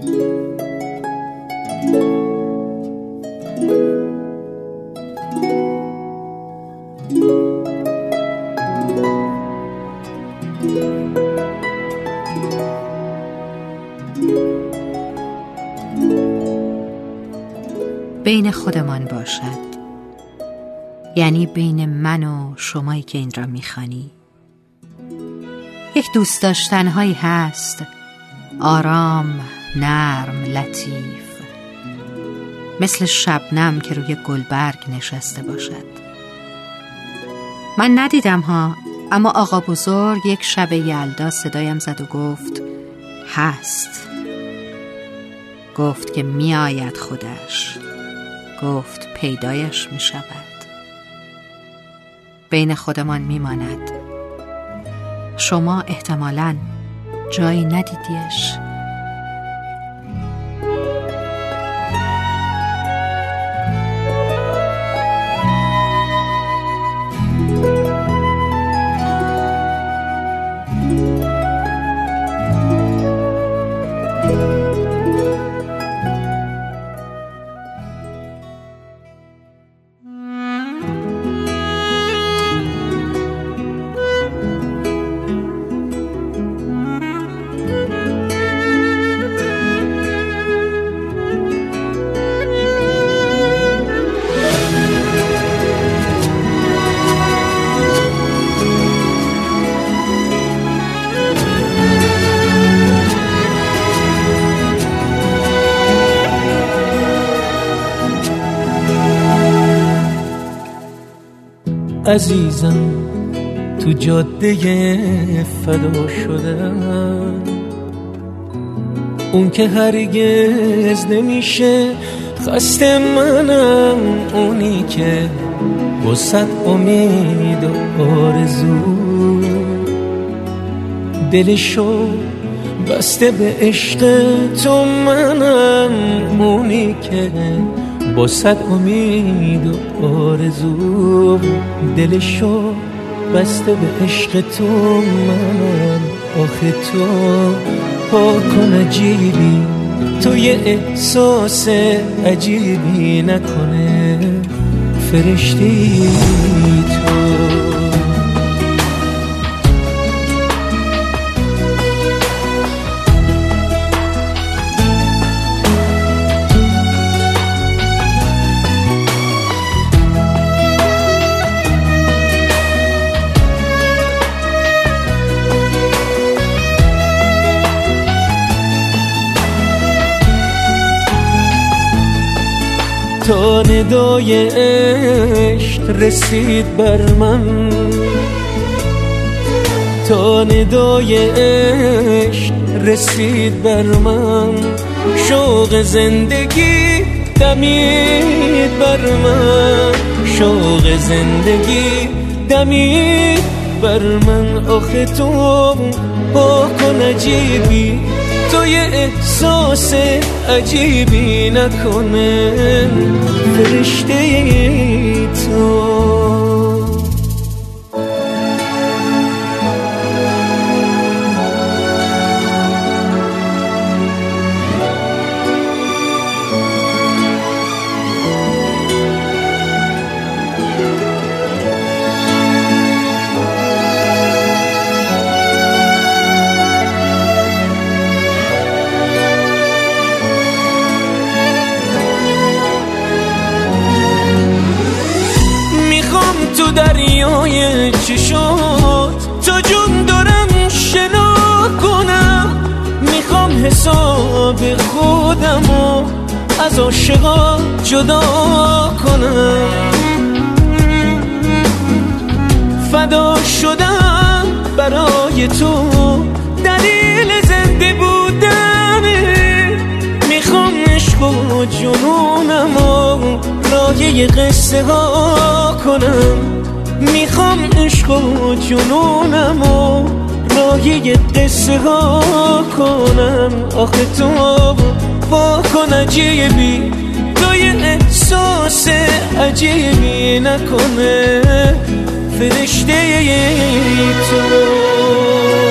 بین خودمان باشد. یعنی بین من و شمایی که این را می‌خوانی. یک دوست داشتنهایی هست. آرام نرم لطیف. مثل شبنم که روی گلبرگ نشسته باشد. من ندیدم ها اما آقا بزرگ یک شب یلدا صدایم زد و گفت هست. گفت که میآید خودش. گفت پیدایش می شود بین خودمان می ماند شما احتمالا جایی ندیدیش. Música عزیزم تو جاده فدا شدم اون که هرگز نمیشه خسته منم اونی که با صد امید و آرزو. دلشو بسته به عشق تو منم اونی که با صد امید و آرزو دلشو بسته به عشق تو من. آخه تو پاکن عجیبی تو یه احساس عجیبی نکنه. فرشتی تو. تا ندای عشق رسید بر من. تا ندای عشق رسید بر من. شوق زندگی دمید بر من. شوق زندگی دمید بر من. آخه تو با کن عجیبی تو یه احساس عجیبی نکنه. فرشته تو. دریای چشات تا جون دارم شنا کنم. می‌خوام حساب خودم و از عاشقا جدا کنم. فدا شدم برای تو. دلیل زنده بودنه می‌خوام عشق و جنونم و راهی قصه ها کنم. می‌خوام عشق و جنونم و راهی قصه ها کنم. آخه تو با کن عجیبی. یه احساس عجیبی نکنه. فرشته تو.